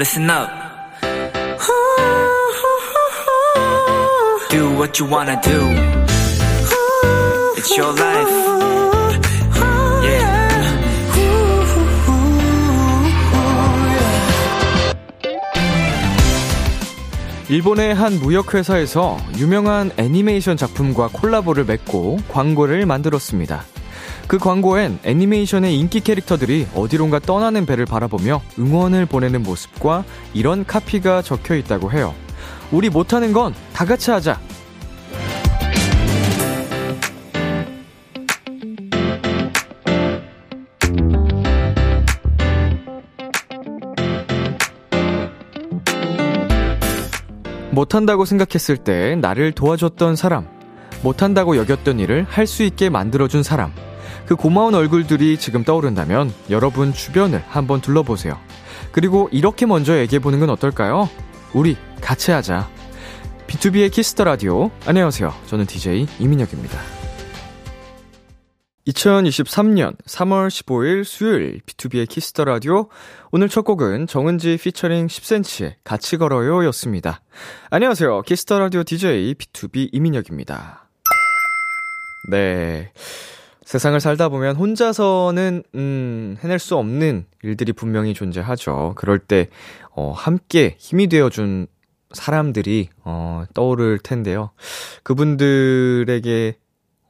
listen up. Do what you wanna do. It's your life. Yeah. 일본의 한 무역회사에서 유명한 애니메이션 작품과 콜라보를 맺고 광고를 만들었습니다. 그 광고엔 애니메이션의 인기 캐릭터들이 어디론가 떠나는 배를 바라보며 응원을 보내는 모습과 이런 카피가 적혀 있다고 해요. 우리 못하는 건 다 같이 하자. 못한다고 생각했을 때 나를 도와줬던 사람, 못한다고 여겼던 일을 할 수 있게 만들어준 사람, 그 고마운 얼굴들이 지금 떠오른다면 여러분 주변을 한번 둘러보세요. 그리고 이렇게 먼저 얘기해보는 건 어떨까요? 우리 같이 하자. B2B의 키스터 라디오. 안녕하세요. 저는 DJ 이민혁입니다. 2023년 3월 15일 수요일 B2B의 키스터 라디오. 오늘 첫 곡은 정은지 피처링 10cm의 같이 걸어요 였습니다. 안녕하세요. 키스터 라디오 DJ B2B 이민혁입니다. 네. 세상을 살다 보면 혼자서는, 음, 해낼 수 없는 일들이 분명히 존재하죠. 그럴 때, 어, 함께 힘이 되어준 사람들이, 어, 떠오를 텐데요. 그분들에게,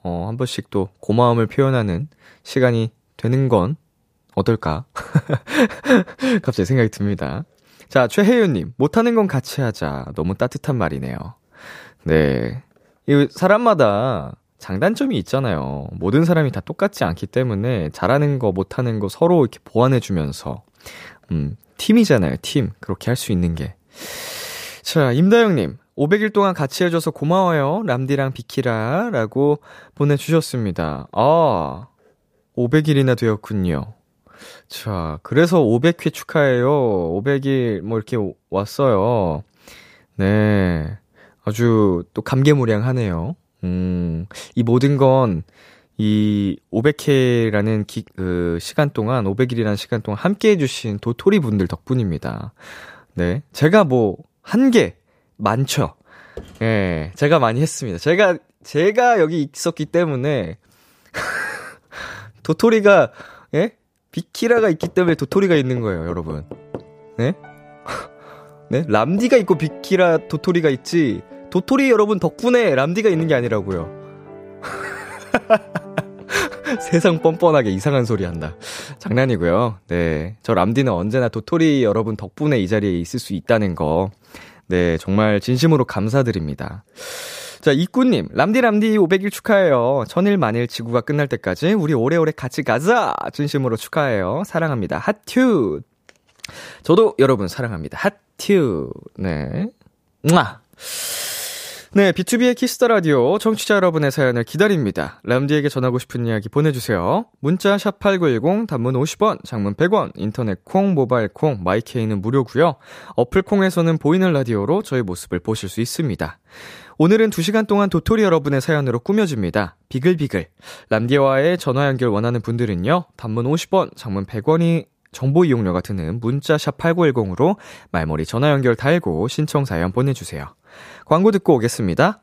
어, 한 번씩 또 고마움을 표현하는 시간이 되는 건 어떨까? 갑자기 생각이 듭니다. 자, 최혜윤님, 못하는 건 같이 하자. 너무 따뜻한 말이네요. 네. 이 사람마다 장단점이 있잖아요. 모든 사람이 다 똑같지 않기 때문에 잘하는 거, 못하는 거 서로 이렇게 보완해주면서, 음, 팀이잖아요, 팀. 그렇게 할 수 있는 게. 자, 임다영님. 500일 동안 같이 해줘서 고마워요. 람디랑 비키라. 라고 보내주셨습니다. 아, 500일이나 되었군요. 자, 그래서 500회 축하해요. 500일 뭐 이렇게 왔어요. 네. 아주 또 감개무량하네요. 음, 이 모든 건, 이 500회라는 기, 그, 시간 동안, 500일이라는 시간 동안 함께 해주신 도토리 분들 덕분입니다. 네. 제가 뭐, 한 개, 많죠. 예, 제가 많이 했습니다. 제가, 제가 여기 있었기 때문에, 도토리가, 예? 비키라가 있기 때문에 도토리가 있는 거예요, 여러분. 네? 네? 람디가 있고 비키라 도토리가 있지, 도토리 여러분 덕분에 람디가 있는 게 아니라고요. 세상 뻔뻔하게 이상한 소리 한다. 장난이고요. 네. 저 람디는 언제나 도토리 여러분 덕분에 이 자리에 있을 수 있다는 거. 네. 정말 진심으로 감사드립니다. 자, 이꾸님, 람디 람디 500일 축하해요. 천일 만일 지구가 끝날 때까지 우리 오래오래 같이 가자! 진심으로 축하해요. 사랑합니다. 하튜! 저도 여러분 사랑합니다. 하튜! 네. 므아! 네, B2B의 키스터 라디오 청취자 여러분의 사연을 기다립니다. 람디에게 전하고 싶은 이야기 보내주세요. 문자 샵 #8910 단문 50원, 장문 100원, 인터넷 콩, 모바일 콩, my K는 무료고요. 어플 콩에서는 보이는 라디오로 저희 모습을 보실 수 있습니다. 오늘은 2시간 동안 도토리 여러분의 사연으로 꾸며집니다. 비글비글. 람디와의 전화 연결 원하는 분들은요. 단문 50원, 장문 100원이 정보 이용료가 드는 문자 샵 8910으로 말머리 전화 연결 달고 신청 사연 보내주세요. 광고 듣고 오겠습니다.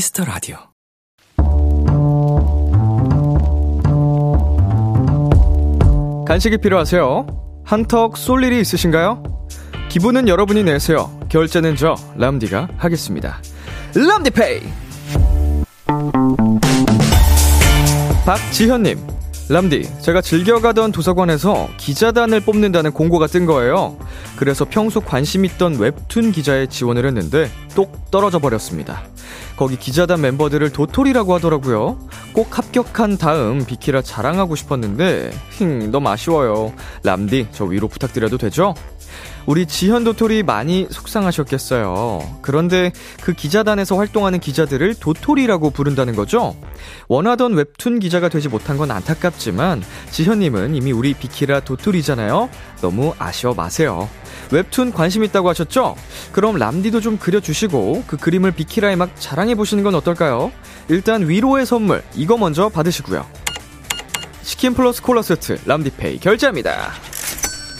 Kiss the Radio. 간식이 필요하세요? 한턱 쏠 일이 있으신가요? 기분은 여러분이 내세요. 결제는 저 람디가 하겠습니다. 람디페이. 박지현님, 람디, 제가 즐겨 가던 도서관에서 기자단을 뽑는다는 공고가 뜬 거예요. 그래서 평소 관심 있던 웹툰 기자에 지원을 했는데 똑 떨어져 버렸습니다. 거기 기자단 멤버들을 도토리라고 하더라고요. 꼭 합격한 다음 비키라 자랑하고 싶었는데, 힝, 너무 아쉬워요. 람디, 저 위로 부탁드려도 되죠? 우리 지현 도토리 많이 속상하셨겠어요. 그런데 그 기자단에서 활동하는 기자들을 도토리라고 부른다는 거죠? 원하던 웹툰 기자가 되지 못한 건 안타깝지만 지현님은 이미 우리 비키라 도토리잖아요? 너무 아쉬워 마세요. 웹툰 관심 있다고 하셨죠? 그럼 람디도 좀 그려주시고 그 그림을 비키라에 막 자랑해보시는 건 어떨까요? 일단 위로의 선물, 이거 먼저 받으시고요. 치킨 플러스 콜라 세트, 람디페이 결제합니다.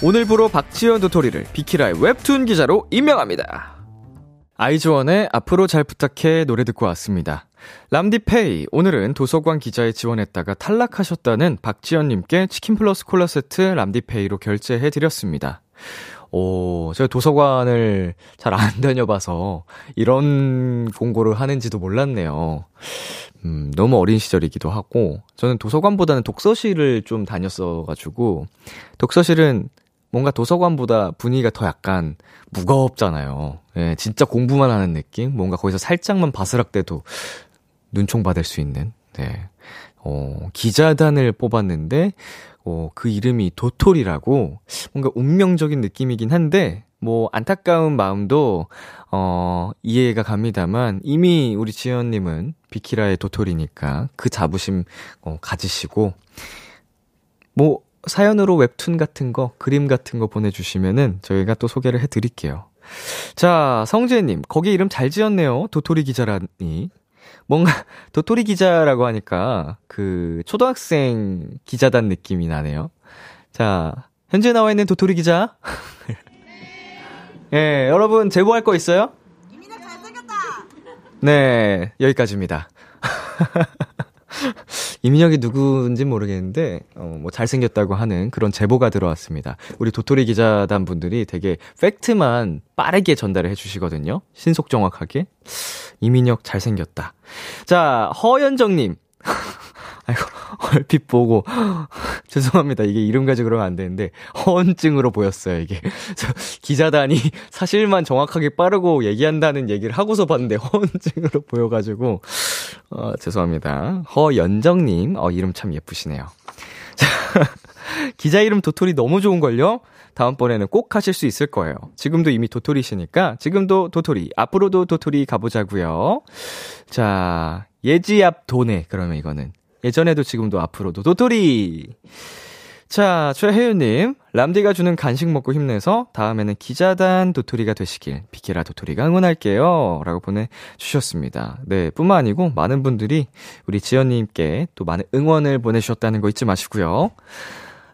오늘부로 박지현 도토리를 비키라의 웹툰 기자로 임명합니다. 아이즈원의 앞으로 잘 부탁해 노래 듣고 왔습니다. 람디페이, 오늘은 도서관 기자에 지원했다가 탈락하셨다는 박지현님께 치킨 플러스 콜라 세트 람디페이로 결제해드렸습니다. 오, 제가 도서관을 잘 안 다녀봐서 이런 공고를 하는지도 몰랐네요. 음, 너무 어린 시절이기도 하고, 저는 도서관보다는 독서실을 좀 다녔어가지고, 독서실은 뭔가 도서관보다 분위기가 더 약간 무겁잖아요. 예, 진짜 공부만 하는 느낌? 뭔가 거기서 살짝만 바스락대도 눈총 받을 수 있는, 네. 어, 기자단을 뽑았는데, 어, 그 이름이 도토리라고 뭔가 운명적인 느낌이긴 한데, 뭐, 안타까운 마음도, 어, 이해가 갑니다만, 이미 우리 지연 님은 비키라의 도토리니까 그 자부심, 어, 가지시고, 뭐, 사연으로 웹툰 같은 거, 그림 같은 거 보내 주시면은 저희가 또 소개를 해 드릴게요. 자, 성재 님, 거기 이름 잘 지었네요. 도토리 기자라니. 뭔가 도토리 기자라고 하니까 그 초등학생 기자단 느낌이 나네요. 자, 현재 나와 있는 도토리 기자. 예, 여러분 제보할 거 있어요? 이민아 잘생겼다. 네, 여기까지입니다. 이민혁이 누구인지 모르겠는데, 어, 뭐, 잘생겼다고 하는 그런 제보가 들어왔습니다. 우리 도토리 기자단 분들이 되게 팩트만 빠르게 전달을 해주시거든요. 신속 정확하게. 이민혁 잘생겼다. 자, 허연정님. 아이고, 얼핏 보고, 죄송합니다. 이게 이름 가지고 그러면 안 되는데, 허언증으로 보였어요, 이게. 저, 기자단이 사실만 정확하게 빠르고 얘기한다는 얘기를 하고서 봤는데, 허언증으로 보여가지고, 어, 죄송합니다. 허연정님, 어, 이름 참 예쁘시네요. 자, 기자 이름 도토리 너무 좋은걸요? 다음번에는 꼭 하실 수 있을 거예요. 지금도 이미 도토리시니까, 지금도 도토리, 앞으로도 도토리 가보자고요 자, 예지 앞 도네, 그러면 이거는. 예전에도 지금도 앞으로도 도토리! 자, 최혜윤님, 람디가 주는 간식 먹고 힘내서 다음에는 기자단 도토리가 되시길 비키라 도토리가 응원할게요. 라고 보내주셨습니다. 네, 뿐만 아니고 많은 분들이 우리 지연님께 또 많은 응원을 보내주셨다는 거 잊지 마시고요.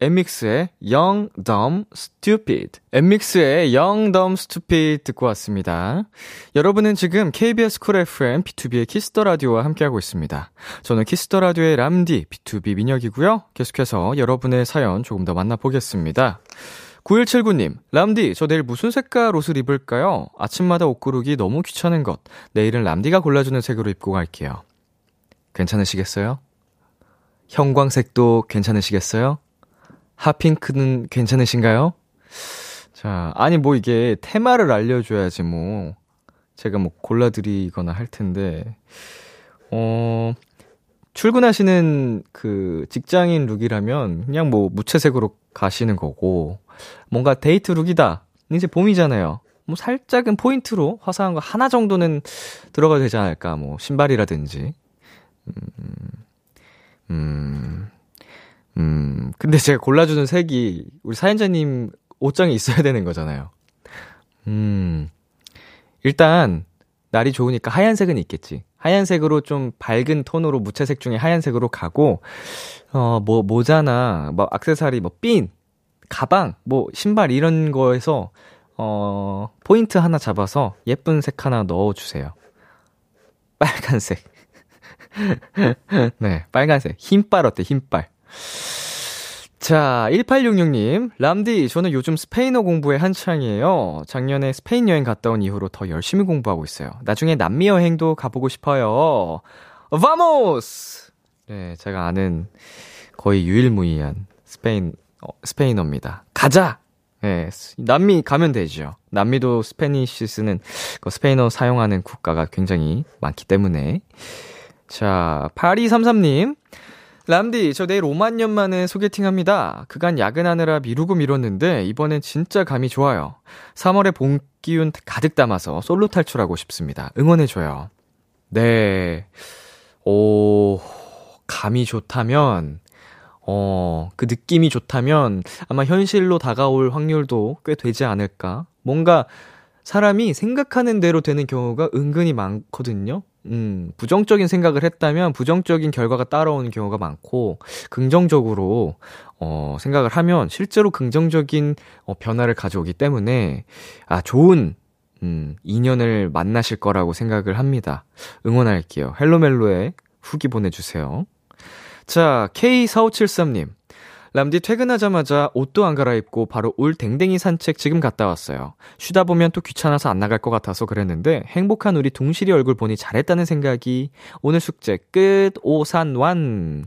엠믹스의 Young, Dumb, Stupid. 엠믹스의 Young, Dumb, Stupid 듣고 왔습니다. 여러분은 지금 KBS 쿨 FM, B2B의 키스터 라디오와 함께하고 있습니다. 저는 Kiss the Radio의 람디, BTOB 민혁이고요. 계속해서 여러분의 사연 조금 더 만나보겠습니다. 9179님, 람디, 저 내일 무슨 색깔 옷을 입을까요? 아침마다 옷 고르기 너무 귀찮은 것. 내일은 람디가 골라주는 색으로 입고 갈게요. 괜찮으시겠어요? 형광색도 괜찮으시겠어요? 핫핑크는 괜찮으신가요? 자, 아니 뭐 이게 테마를 알려줘야지 뭐. 제가 뭐 골라드리거나 할 텐데. 어 출근하시는 그 직장인 룩이라면 그냥 뭐 무채색으로 가시는 거고. 뭔가 데이트 룩이다. 이제 봄이잖아요. 뭐 살짝은 포인트로 화사한 거 하나 정도는 들어가도 되지 않을까. 뭐 신발이라든지. 음, 음 음, 근데 제가 골라주는 색이 우리 사연자님 옷장에 있어야 되는 거잖아요. 음, 일단, 날이 좋으니까 하얀색은 있겠지. 하얀색으로 좀 밝은 톤으로 무채색 중에 하얀색으로 가고, 어, 뭐, 모자나, 뭐, 악세사리, 뭐, 핀, 가방, 뭐, 신발 이런 거에서, 어, 포인트 하나 잡아서 예쁜 색 하나 넣어주세요. 빨간색. 네, 빨간색. 흰빨 어때, 흰빨. 자, 1866님, 람디, 저는 요즘 스페인어 공부에 한창이에요. 작년에 스페인 여행 갔다 온 이후로 더 열심히 공부하고 있어요. 나중에 남미 여행도 가보고 싶어요. Vamos! 네, 제가 아는 거의 유일무이한 스페인, 어, 스페인어입니다. 가자! 네, 남미 가면 되죠. 남미도 Spanish 쓰는, 그 스페인어 사용하는 국가가 굉장히 많기 때문에. 자, 8233님, 람디, 저 내일 5만 년 만에 소개팅 합니다. 그간 야근하느라 미루고 미뤘는데, 이번엔 진짜 감이 좋아요. 3월에 봄 기운 가득 담아서 솔로 탈출하고 싶습니다. 응원해줘요. 네. 오, 감이 좋다면, 어, 그 느낌이 좋다면, 아마 현실로 다가올 확률도 꽤 되지 않을까? 뭔가, 사람이 생각하는 대로 되는 경우가 은근히 많거든요? 음, 부정적인 생각을 했다면 부정적인 결과가 따라오는 경우가 많고, 긍정적으로, 어, 생각을 하면 실제로 긍정적인 어, 변화를 가져오기 때문에, 아, 좋은, 음, 인연을 만나실 거라고 생각을 합니다. 응원할게요. 헬로멜로에 후기 보내주세요. 자, K4573님. 람디 퇴근하자마자 옷도 안 갈아입고 바로 울 댕댕이 산책 지금 갔다 왔어요. 쉬다 보면 또 귀찮아서 안 나갈 것 같아서 그랬는데 행복한 우리 둥실이 얼굴 보니 잘했다는 생각이 오늘 숙제 끝 오산완.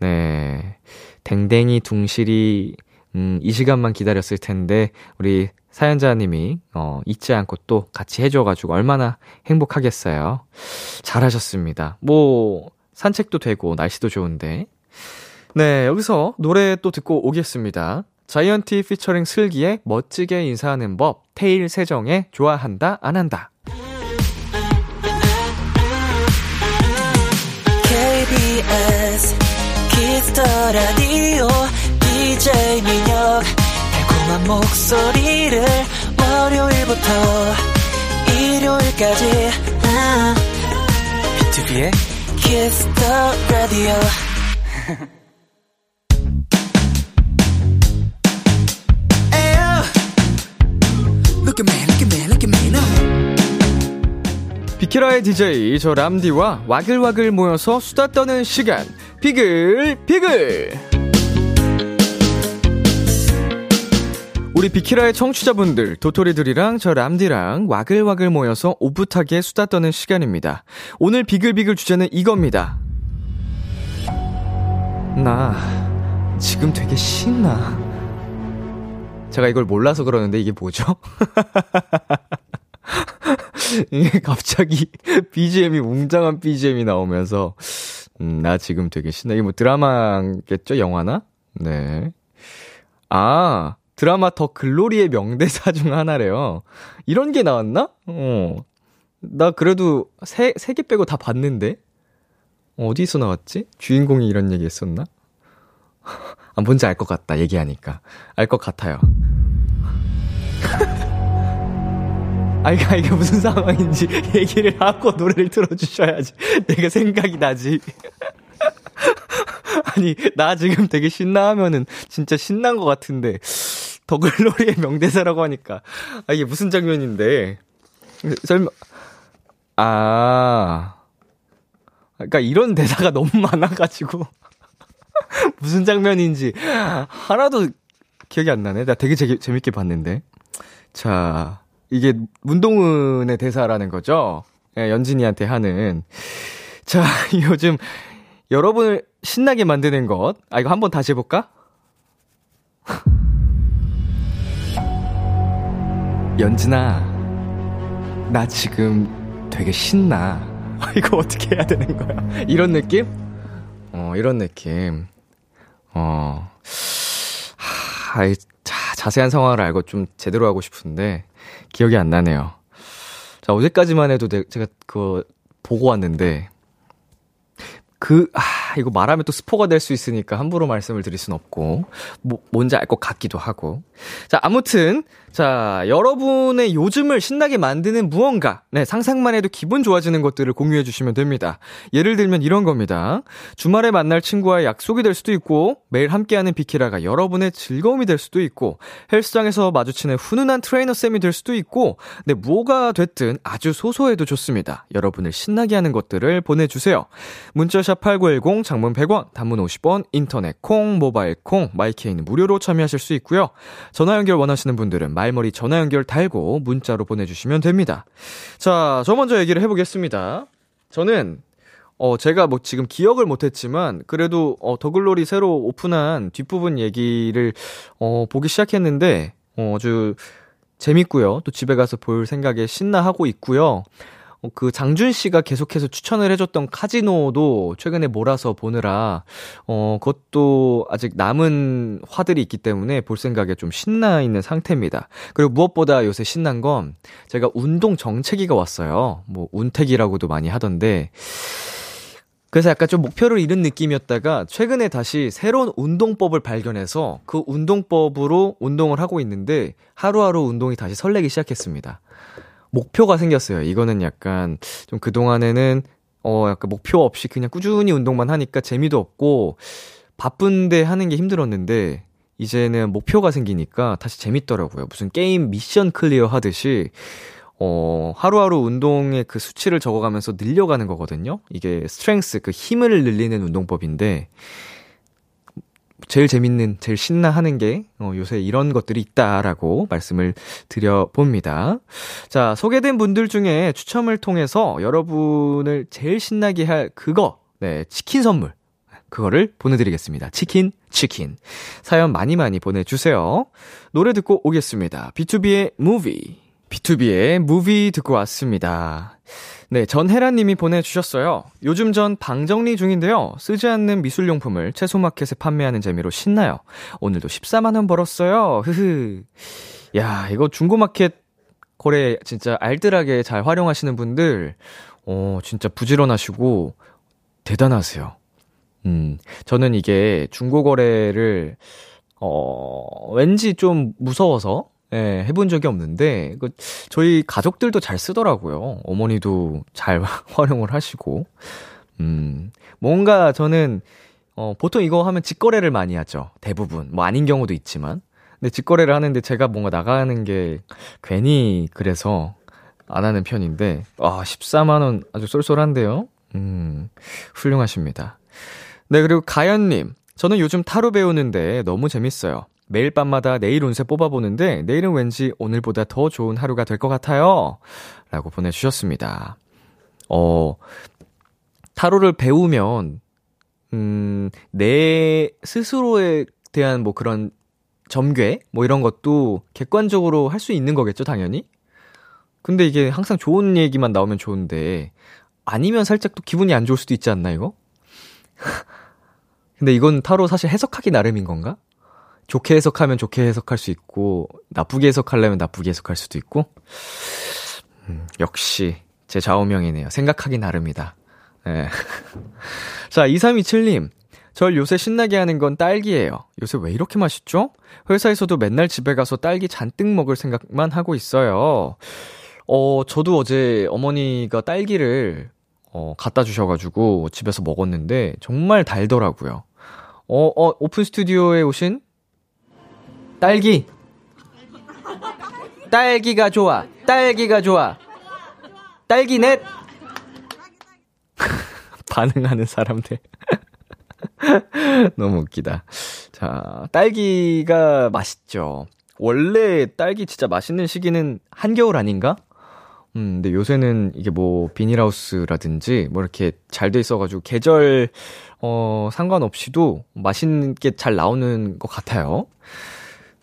네. 댕댕이 둥실이 음, 이 시간만 기다렸을 텐데 우리 사연자님이 어, 잊지 않고 또 같이 해줘가지고 얼마나 행복하겠어요. 잘하셨습니다. 뭐 산책도 되고 날씨도 좋은데 네, 여기서 노래 또 듣고 오겠습니다. 자이언티 피처링 슬기의 멋지게 인사하는 법, 테일 세정의 좋아한다, 안 한다. KBS 키스터 라디오 DJ 민혁 달콤한 목소리를 월요일부터 일요일까지 비투비의 키스터 라디오 키라의 DJ 저 람디와 와글와글 모여서 수다 떠는 시간. 비글 비글! 우리 비키라의 청취자분들 도토리들이랑 저 람디랑 와글와글 모여서 오붓하게 수다 떠는 시간입니다. 오늘 비글비글 주제는 이겁니다. 나 지금 되게 신나. 제가 이걸 몰라서 그러는데 이게 뭐죠? 이게 갑자기 BGM이 웅장한 BGM이 나오면서 음, 나 지금 되게 신나. 이게 뭐 드라마겠죠? 영화나? 네. 아, 드라마 더 글로리의 명대사 중 하나래요. 이런 게 나왔나? 어. 나 그래도 세, 세 개 빼고 다 봤는데? 어디서 나왔지? 주인공이 이런 얘기 했었나? 아, 뭔지 알 것 같다, 얘기하니까. 알 것 같아요. 아, 이게, 이게 무슨 상황인지 얘기를 하고 노래를 틀어주셔야지. 내가 생각이 나지. 아니, 나 지금 되게 신나 하면은 진짜 신난 것 같은데, 더글로리의 명대사라고 하니까. 아, 이게 무슨 장면인데. 설마, 아. 그러니까 이런 대사가 너무 많아가지고. 무슨 장면인지 하나도 기억이 안 나네. 나 되게 재, 재밌게 봤는데. 자, 이게 문동은의 대사라는 거죠. 예, 연진이한테 하는. 자, 요즘 여러분을 신나게 만드는 것. 아, 이거 한번 다시 해볼까? 연진아, 나 지금 되게 신나. 아, 이거 어떻게 해야 되는 거야? 이런 느낌? 어, 이런 느낌. 어, 하, 자, 자세한 상황을 알고 좀 제대로 하고 싶은데, 기억이 안 나네요. 자, 어제까지만 해도 제가 그거 보고 왔는데, 그, 아, 이거 말하면 또 스포가 될 수 있으니까 함부로 말씀을 드릴 순 없고, 뭐, 뭔지 알 것 같기도 하고. 자, 아무튼, 자, 여러분의 요즘을 신나게 만드는 무언가, 네, 상상만 해도 기분 좋아지는 것들을 공유해 주시면 됩니다. 예를 들면 이런 겁니다. 주말에 만날 친구와의 약속이 될 수도 있고, 매일 함께하는 비키라가 여러분의 즐거움이 될 수도 있고, 헬스장에서 마주치는 훈훈한 트레이너 쌤이 될 수도 있고, 네, 뭐가 됐든 아주 소소해도 좋습니다. 여러분을 신나게 하는 것들을 보내주세요. 문자샵 8910, 장문 100원, 단문 50원, 인터넷 콩, 모바일 콩, My K는 무료로 참여하실 수 있고요. 전화 연결 원하시는 분들은 말머리 전화 연결 달고 문자로 보내주시면 됩니다. 자, 저 먼저 얘기를 해보겠습니다. 저는 어, 제가 뭐 지금 기억을 못했지만, 그래도, 어, 더글로리 새로 오픈한 뒷부분 얘기를, 어, 보기 시작했는데, 어, 아주 재밌고요. 또 집에 가서 볼 생각에 신나하고 있고요. 어, 그 장준 씨가 계속해서 추천을 해줬던 카지노도 최근에 몰아서 보느라, 어, 그것도 아직 남은 화들이 있기 때문에 볼 생각에 좀 신나 있는 상태입니다. 그리고 무엇보다 요새 신난 건 제가 운동 정체기가 왔어요. 뭐, 운택이라고도 많이 하던데, 그래서 약간 좀 목표를 잃은 느낌이었다가 최근에 다시 새로운 운동법을 발견해서 그 운동법으로 운동을 하고 있는데 하루하루 운동이 다시 설레기 시작했습니다. 목표가 생겼어요. 이거는 약간 좀 그동안에는 어 약간 목표 없이 그냥 꾸준히 운동만 하니까 재미도 없고 바쁜데 하는 게 힘들었는데 이제는 목표가 생기니까 다시 재밌더라고요. 무슨 게임 미션 clear 하듯이 어, 하루하루 운동의 그 수치를 적어가면서 늘려가는 거거든요. 이게 strength, 그 힘을 늘리는 운동법인데, 제일 재밌는, 제일 신나하는 게, 어, 요새 이런 것들이 있다라고 말씀을 드려봅니다. 자, 소개된 분들 중에 추첨을 통해서 여러분을 제일 신나게 할 그거, 네, 치킨 선물. 그거를 보내드리겠습니다. 치킨, 치킨. 사연 많이 많이 보내주세요. 노래 듣고 오겠습니다. B2B의 무비. B2B의 무비 듣고 왔습니다. 네, 전혜라님이 보내주셨어요. 요즘 전 방정리 중인데요. 쓰지 않는 미술용품을 채소마켓에 판매하는 재미로 신나요. 오늘도 14만원 벌었어요. 흐흐. 야, 이거 중고마켓 거래 진짜 알뜰하게 잘 활용하시는 분들, 어, 진짜 부지런하시고 대단하세요. 음, 저는 이게 중고거래를, 어, 왠지 좀 무서워서, 예, 해본 적이 없는데, 그, 저희 가족들도 잘 쓰더라고요. 어머니도 잘 활용을 하시고. 음, 뭔가 저는, 어, 보통 이거 하면 직거래를 많이 하죠. 대부분. 뭐 아닌 경우도 있지만. 근데 직거래를 하는데 제가 뭔가 나가는 게 괜히 그래서 안 하는 편인데, 아, 14만원 아주 쏠쏠한데요? 음, 훌륭하십니다. 네, 그리고 가연님. 저는 요즘 타로 배우는데 너무 재밌어요. 매일 밤마다 내일 운세 뽑아보는데 내일은 왠지 오늘보다 더 좋은 하루가 될 것 같아요. 라고 보내주셨습니다. 어, 타로를 배우면, 음, 내 스스로에 대한 뭐 그런 점괘? 뭐 이런 것도 객관적으로 할 수 있는 거겠죠, 당연히? 근데 이게 항상 좋은 얘기만 나오면 좋은데, 아니면 살짝 또 기분이 안 좋을 수도 있지 않나, 이거? 근데 이건 타로 사실 해석하기 나름인 건가? 좋게 해석하면 좋게 해석할 수 있고, 나쁘게 해석하려면 나쁘게 해석할 수도 있고, 음, 역시, 제 좌우명이네요. 생각하기 나름이다. 네. 자, 2327님. 절 요새 신나게 하는 건 딸기예요. 요새 왜 이렇게 맛있죠? 회사에서도 맨날 집에 가서 딸기 잔뜩 먹을 생각만 하고 있어요. 어, 저도 어제 어머니가 딸기를 어, 갖다 주셔가지고 집에서 먹었는데 정말 달더라고요. 어, 어, 오픈 스튜디오에 오신 딸기. 딸기가 좋아. 딸기가 좋아. 딸기 넷. 반응하는 사람들. 너무 웃기다. 자, 딸기가 맛있죠. 원래 딸기 진짜 맛있는 시기는 한겨울 아닌가? 음, 근데 요새는 이게 뭐 비닐하우스라든지 뭐 이렇게 잘 돼 있어가지고 계절, 어, 상관없이도 맛있는 게잘 나오는 것 같아요.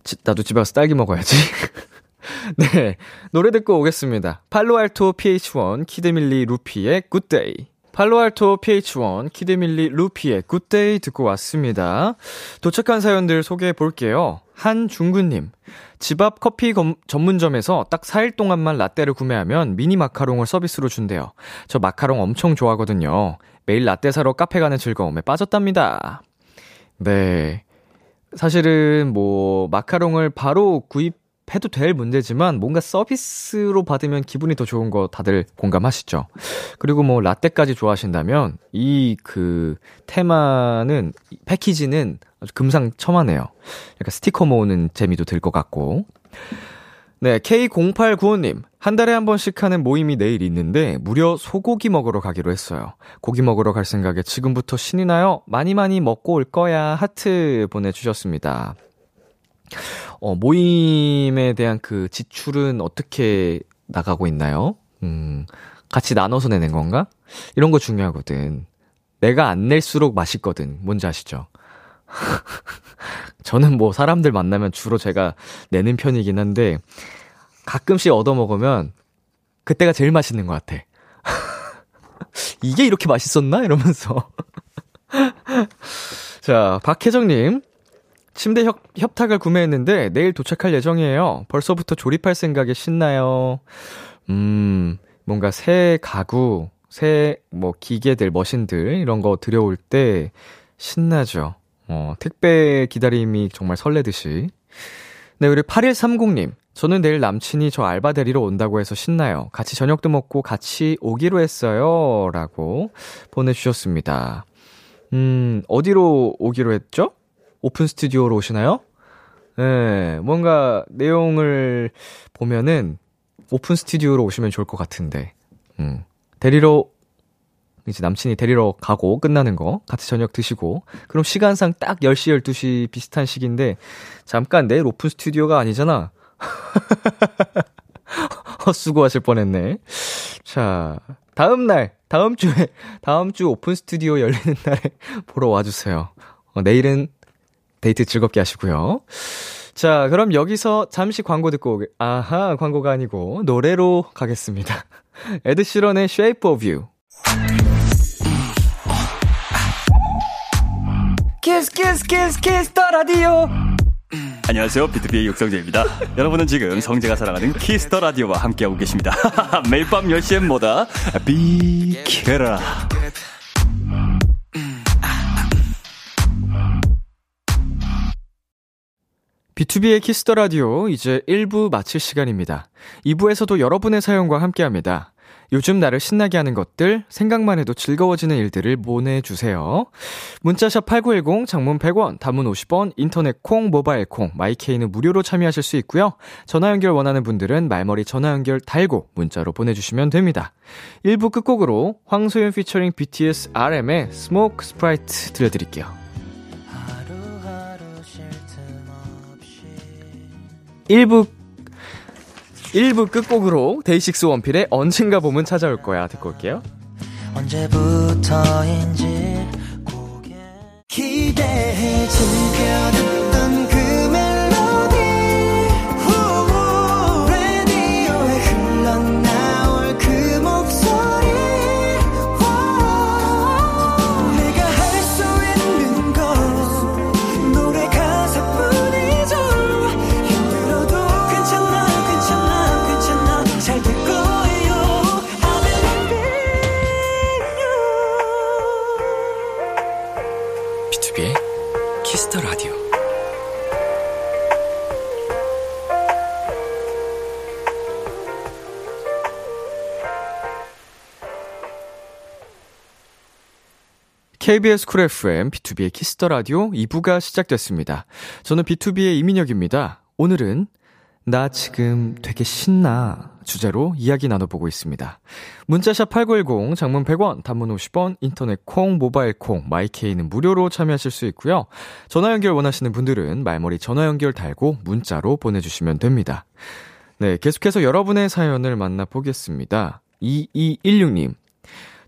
지, 나도 집에 가서 딸기 먹어야지. 네. 노래 듣고 오겠습니다. 팔로알토 pH-1 키드밀리 루피의 Good Day. 팔로알토 pH-1 키드밀리 루피의 Good Day 듣고 왔습니다. 도착한 사연들 소개해 볼게요. 한중구님. 집 앞 커피 검, 전문점에서 딱 4일 동안만 라떼를 구매하면 미니 마카롱을 서비스로 준대요. 저 마카롱 엄청 좋아하거든요. 매일 라떼 사러 카페 가는 즐거움에 빠졌답니다. 네. 사실은 뭐 마카롱을 바로 구입해도 될 문제지만 뭔가 서비스로 받으면 기분이 더 좋은 거 다들 공감하시죠? 그리고 뭐 라떼까지 좋아하신다면 이 그 테마는 패키지는 아주 금상첨화네요. 약간 스티커 모으는 재미도 들 것 같고. 네, K0895님. 한 달에 한 번씩 하는 모임이 내일 있는데 무려 소고기 먹으러 가기로 했어요. 고기 먹으러 갈 생각에 지금부터 신이 나요. 많이 많이 먹고 올 거야. 하트 보내주셨습니다. 어, 모임에 대한 그 지출은 어떻게 나가고 있나요? 음, 같이 나눠서 내는 건가? 이런 거 중요하거든. 내가 안 낼수록 맛있거든. 뭔지 아시죠? 저는 뭐 사람들 만나면 주로 제가 내는 편이긴 한데, 가끔씩 얻어먹으면 그때가 제일 맛있는 것 같아. 이게 이렇게 맛있었나? 이러면서. 자, 박혜정님. 침대 협, 협탁을 구매했는데 내일 도착할 예정이에요. 벌써부터 조립할 생각에 신나요. 음, 뭔가 새 가구, 새 뭐 기계들, 머신들 이런 거 들여올 때 신나죠. 어, 택배 기다림이 정말 설레듯이. 네, 우리 8130님. 저는 내일 남친이 저 알바 데리러 온다고 해서 신나요. 같이 저녁도 먹고 같이 오기로 했어요. 라고 보내주셨습니다. 음, 어디로 오기로 했죠? 오픈 스튜디오로 오시나요? 네, 뭔가 내용을 보면은 오픈 스튜디오로 오시면 좋을 것 같은데. 음, 데리러, 이제 남친이 데리러 가고 끝나는 거 같이 저녁 드시고 그럼 시간상 딱 10시, 12시 비슷한 시기인데 잠깐 내일 오픈 스튜디오가 아니잖아. 헛수고하실 뻔했네. 자, 다음 날, 다음 주에, 다음 주 오픈 스튜디오 열리는 날에 보러 와주세요. 어, 내일은 데이트 즐겁게 하시고요. 자, 그럼 여기서 잠시 광고 듣고 오게, 아하, 광고가 아니고 노래로 가겠습니다. 에드 시런의 Shape of You. Kiss Kiss Kiss Kiss the Radio 안녕하세요. BTOB의 육성재입니다. 여러분은 지금 성재가 사랑하는 Kiss the Radio와 함께하고 계십니다. 매일 밤 10시엔 뭐다? 비키라. B2B의 키스터 라디오 이제 1부 마칠 시간입니다. 2부에서도 여러분의 사연과 함께 합니다. 요즘 나를 신나게 하는 것들, 생각만 해도 즐거워지는 일들을 보내주세요. 문자샵 8910, 장문 100원, 단문 50원, 인터넷 콩, 모바일 콩, My K는 무료로 참여하실 수 있고요. 전화 연결 원하는 분들은 말머리 전화 연결 달고 문자로 보내주시면 됩니다. 1부 끝곡으로 황소윤 피처링 BTS RM의 Smoke Sprite 들려드릴게요. 1부 1부 끝곡으로 DAY6 원필의 언젠가 봄은 찾아올 거야 듣고 올게요. 언제부터인지 기대해 즐겨듣 KBS 쿨 FM, BTOB의 키스터 라디오 2부가 시작됐습니다. 저는 B2B의 이민혁입니다. 오늘은 나 지금 되게 신나 주제로 이야기 나눠보고 있습니다. 문자샵 8910, 장문 100원, 단문 50원, 인터넷 콩, 모바일 콩, My K는 무료로 참여하실 수 있고요. 전화 연결 원하시는 분들은 말머리 전화 연결 달고 문자로 보내주시면 됩니다. 네, 계속해서 여러분의 사연을 만나보겠습니다. 2216님.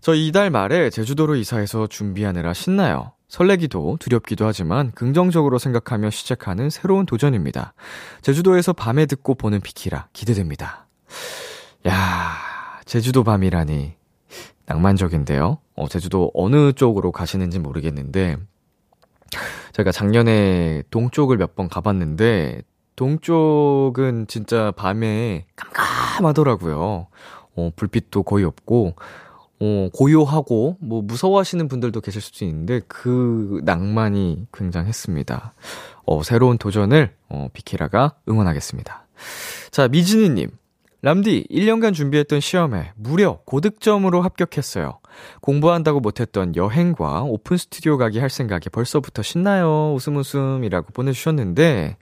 저 이달 말에 제주도로 이사해서 준비하느라 신나요. 설레기도 두렵기도 하지만 긍정적으로 생각하며 시작하는 새로운 도전입니다. 제주도에서 밤에 듣고 보는 비키라 기대됩니다. 야, 제주도 밤이라니 낭만적인데요. 어, 제주도 어느 쪽으로 가시는지 모르겠는데 제가 작년에 동쪽을 몇 번 가봤는데 동쪽은 진짜 밤에 깜깜하더라고요. 어, 불빛도 거의 없고 어, 고요하고, 뭐, 무서워하시는 분들도 계실 수도 있는데, 그 낭만이 굉장했습니다. 어, 새로운 도전을, 어, 비키라가 응원하겠습니다. 자, 미진이 님. 람디, 1년간 준비했던 시험에 무려 고득점으로 합격했어요. 공부한다고 못했던 여행과 오픈 스튜디오 가기 할 생각에 벌써부터 신나요. 웃음 웃음이라고 보내주셨는데,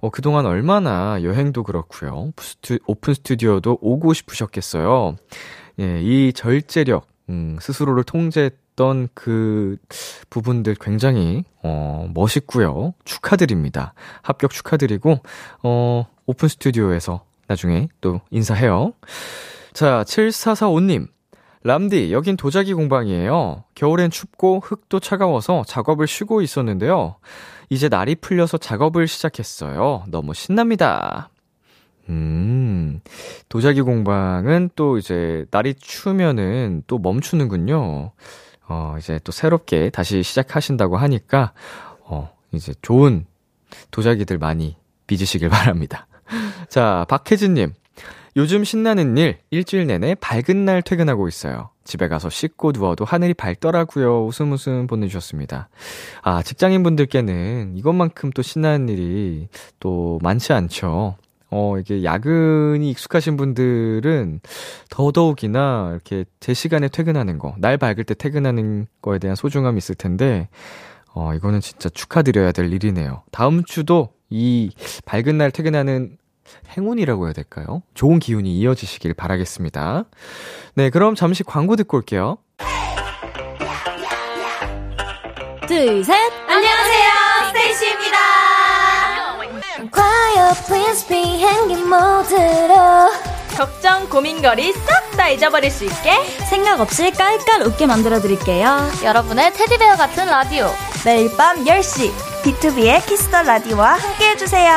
어, 그동안 얼마나 여행도 그렇고요. 오픈 스튜디오도 오고 싶으셨겠어요. 예, 이 절제력, 음, 스스로를 통제했던 그 부분들 굉장히, 어, 멋있고요. 축하드립니다. 합격 축하드리고, 어, 오픈 스튜디오에서 나중에 또 인사해요. 자, 7445님. 람디, 여긴 도자기 공방이에요. 겨울엔 춥고 흙도 차가워서 작업을 쉬고 있었는데요. 이제 날이 풀려서 작업을 시작했어요. 너무 신납니다. 음, 도자기 공방은 또 이제 날이 추면은 또 멈추는군요. 어, 이제 또 새롭게 다시 시작하신다고 하니까, 어, 이제 좋은 도자기들 많이 빚으시길 바랍니다. 자, 박혜진님. 요즘 신나는 일, 일주일 내내 밝은 날 퇴근하고 있어요. 집에 가서 씻고 누워도 하늘이 밝더라고요. 웃음 웃음 보내주셨습니다. 아, 직장인분들께는 이것만큼 또 신나는 일이 또 많지 않죠. 어, 이게 야근이 익숙하신 분들은 더더욱이나 이렇게 제 시간에 퇴근하는 거, 날 밝을 때 퇴근하는 거에 대한 소중함이 있을 텐데, 어, 이거는 진짜 축하드려야 될 일이네요. 다음 주도 이 밝은 날 퇴근하는 행운이라고 해야 될까요? 좋은 기운이 이어지시길 바라겠습니다. 네, 그럼 잠시 광고 듣고 올게요. 둘, 셋. 안녕하세요, STAYC입니다. Quiet, please 비행기 모드로. 걱정, 고민거리 싹 다 잊어버릴 수 있게 생각 없이 깔깔 웃게 만들어드릴게요. 여러분의 Teddy Bear 같은 라디오 매일 밤 10시 B2B의 키스터 라디오와 함께 해주세요.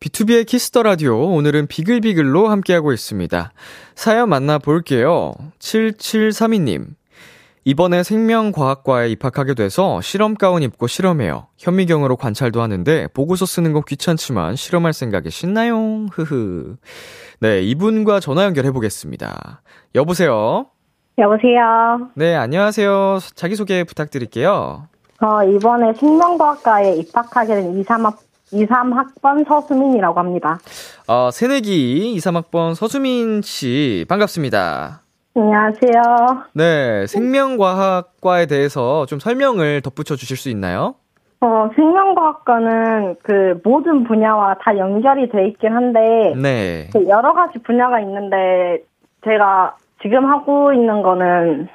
비투비의 키스 더 라디오 오늘은 비글비글로 함께하고 있습니다. 사연 만나볼게요. 7732님. 이번에 생명과학과에 입학하게 돼서 실험 가운 입고 실험해요. 현미경으로 관찰도 하는데 보고서 쓰는 거 귀찮지만 실험할 생각에 신나요. 흐흐. 네, 이분과 전화 연결해 보겠습니다. 여보세요. 여보세요. 네, 안녕하세요. 자기소개 부탁드릴게요. 어, 이번에 생명과학과에 입학하게 된 23학, 23학번 서수민이라고 합니다. 어, 새내기 23학번 서수민 씨, 반갑습니다. 안녕하세요. 네, 생명과학과에 대해서 좀 설명을 덧붙여 주실 수 있나요? 어, 생명과학과는 그 모든 분야와 다 연결이 돼 있긴 한데, 네. 그 여러 가지 분야가 있는데, 제가 지금 하고 있는 거는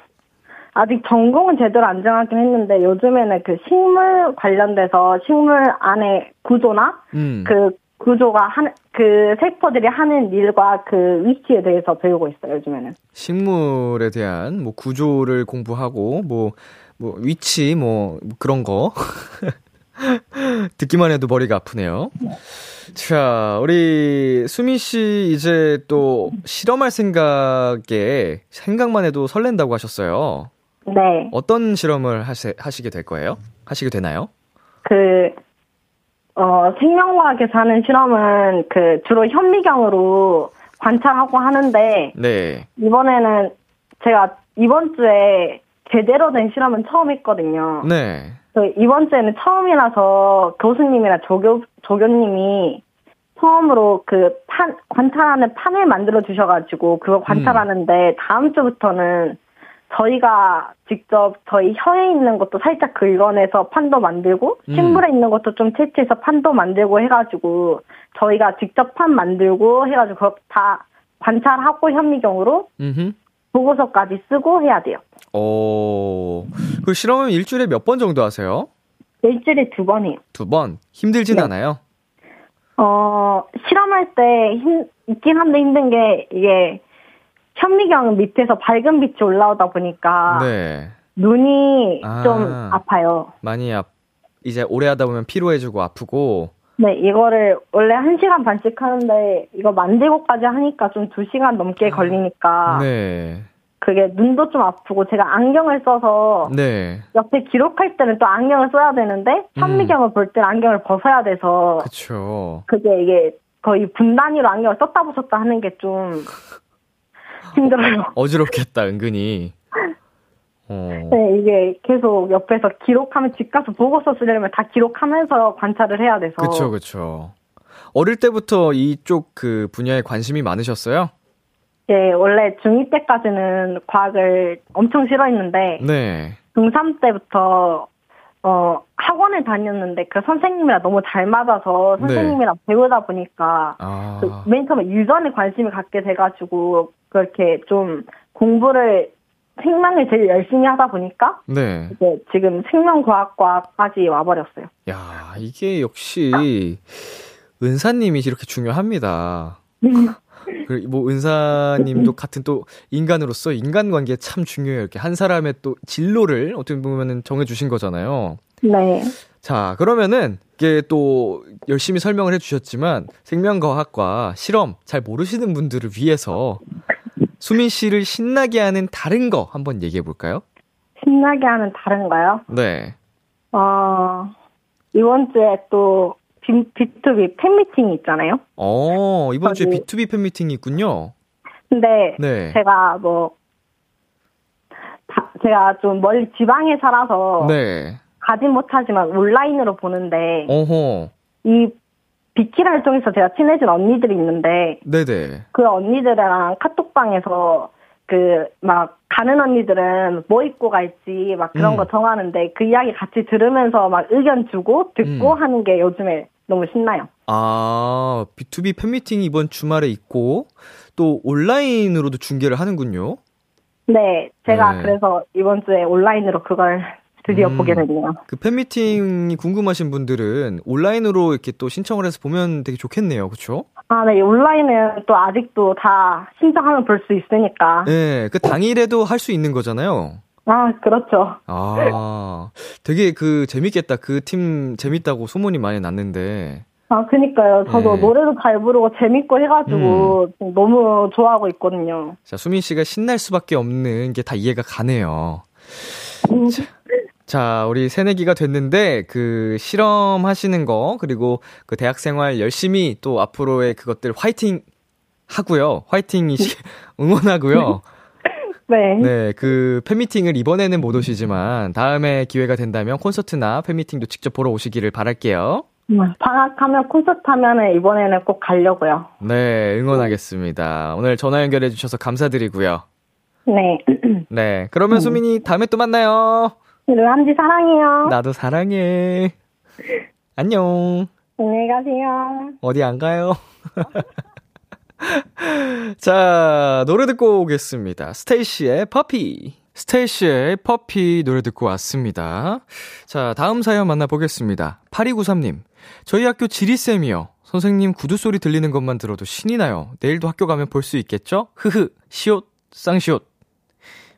아직 전공은 제대로 안 정하긴 했는데, 요즘에는 그 식물 관련돼서 식물 안에 구조나, 음. 그 구조가 한, 그 세포들이 하는 일과 그 위치에 대해서 배우고 있어요, 요즘에는. 식물에 대한 뭐 구조를 공부하고 뭐, 뭐 위치 뭐 그런 거. 듣기만 해도 머리가 아프네요. 자, 우리 수미 씨 이제 또 실험할 생각에 생각만 해도 설렌다고 하셨어요. 네. 어떤 실험을 하시, 하시게 될 거예요? 하시게 되나요? 그, 어, 생명과학에서 하는 실험은 그 주로 현미경으로 관찰하고 하는데, 네. 이번에는 제가 이번 주에 제대로 된 실험은 처음 했거든요. 네. 그 이번 주에는 처음이라서 교수님이나 조교, 조교님이 처음으로 그 판, 관찰하는 판을 만들어 주셔가지고 그거 관찰하는데 다음 주부터는 저희가 직접 저희 혀에 있는 것도 살짝 긁어내서 판도 만들고 음. 식물에 있는 것도 좀 채취해서 판도 만들고 해가지고 저희가 직접 판 만들고 해가지고 다 관찰하고 현미경으로 음흠. 보고서까지 쓰고 해야 돼요. 어, 그 실험은 일주일에 몇 번 정도 하세요? 일주일에 두번 해요. 두 번. 힘들진 네. 않아요? 어, 실험할 때 힘, 있긴 한데 힘든 게 이게 현미경 밑에서 밝은 빛이 올라오다 보니까 네. 눈이 아. 좀 아파요. 많이 앞, 이제 오래 하다 보면 피로해지고 아프고. 네, 이거를 원래 1시간 반씩 하는데 이거 만들고까지 하니까 좀 2시간 넘게 걸리니까 네. 그게 눈도 좀 아프고 제가 안경을 써서 네. 옆에 기록할 때는 또 안경을 써야 되는데 현미경을 볼 때는 안경을 벗어야 돼서 그쵸. 그게 이게 거의 분단위로 안경을 썼다 벗었다 하는 게좀 힘들어요. 어지럽겠다, 은근히. 어. 네, 이게 계속 옆에서 기록하면 집 가서 보고서 쓰려면 다 기록하면서 관찰을 해야 돼서. 그쵸, 그쵸. 어릴 때부터 이쪽 그 분야에 관심이 많으셨어요? 예, 원래 중2 때까지는 과학을 엄청 싫어했는데, 네. 중3 때부터, 어, 학원을 다녔는데 그 선생님이랑 너무 잘 맞아서 선생님이랑 배우다 보니까, 아, 그 맨 처음에 유전에 관심을 갖게 돼가지고, 그렇게 좀 공부를, 생명을 제일 열심히 하다 보니까, 네. 이제 지금 생명과학과까지 와버렸어요. 야, 이게 역시 은사님이 이렇게 중요합니다. 그, 뭐, 은사님도 같은 또 인간으로서 인간관계 참 중요해요. 이렇게 한 사람의 또 진로를 어떻게 보면은 정해주신 거잖아요. 네. 자, 그러면은 이게 또 열심히 설명을 해주셨지만 생명과학과 실험 잘 모르시는 분들을 위해서 수민 씨를 신나게 하는 다른 거 한번 얘기해 볼까요? 신나게 하는 다른가요? 네. 어, 이번 주에 또 비- B2B 팬미팅이 있잖아요. 어, 이번 주에 저기- B2B 팬미팅이 있군요. 근데 네. 제가 뭐, 다- 제가 좀 멀리 지방에 살아서 네. 가진 못하지만 온라인으로 보는데 어허. 이 비키라를 통해서 제가 친해진 언니들이 있는데 네네. 그 언니들이랑 카톡방에서 그 막 가는 언니들은 뭐 입고 갈지 막 그런 음. 거 정하는데 그 이야기 같이 들으면서 막 의견 주고 듣고 음. 하는 게 요즘에 너무 신나요. 아, B2B 팬미팅이 이번 주말에 있고, 또 온라인으로도 중계를 하는군요. 네, 제가 네. 그래서 이번 주에 온라인으로 그걸 드디어 음. 보게 됐네요. 그 팬미팅이 궁금하신 분들은 온라인으로 이렇게 또 신청을 해서 보면 되게 좋겠네요. 그쵸? 아, 네, 온라인은 또 아직도 다 신청하면 볼 수 있으니까. 네, 그 당일에도 할 수 있는 거잖아요. 아, 그렇죠. 아, 되게 그 재밌겠다. 그 팀 재밌다고 소문이 많이 났는데. 아, 그니까요. 저도 네. 노래도 잘 부르고 재밌고 해가지고 너무 좋아하고 있거든요. 자, 수민 씨가 신날 수밖에 없는 게 다 이해가 가네요. 자, 자, 우리 새내기가 됐는데 그 실험하시는 거 그리고 그 대학 생활 열심히 또 앞으로의 그것들 화이팅 하고요. 화이팅이 응원하고요. 네. 네, 그 팬미팅을 이번에는 못 오시지만 다음에 기회가 된다면 콘서트나 팬미팅도 직접 보러 오시기를 바랄게요. 음, 방학하면 콘서트 하면은 이번에는 꼭 가려고요. 네, 응원하겠습니다. 오늘 전화 연결해 주셔서 감사드리고요. 네. 네, 그러면 수민이 다음에 또 만나요. 루암지 사랑해요. 나도 사랑해. 안녕. 안녕히 가세요. 어디 안 가요? 자, 노래 듣고 오겠습니다. 스테이시의 퍼피. 스테이시의 퍼피 노래 듣고 왔습니다. 자, 다음 사연 만나보겠습니다. 8293님. 저희 학교 지리쌤이요. 선생님 구두 소리 들리는 것만 들어도 신이 나요. 내일도 학교 가면 볼 수 있겠죠? 흐흐, 시옷, 쌍시옷.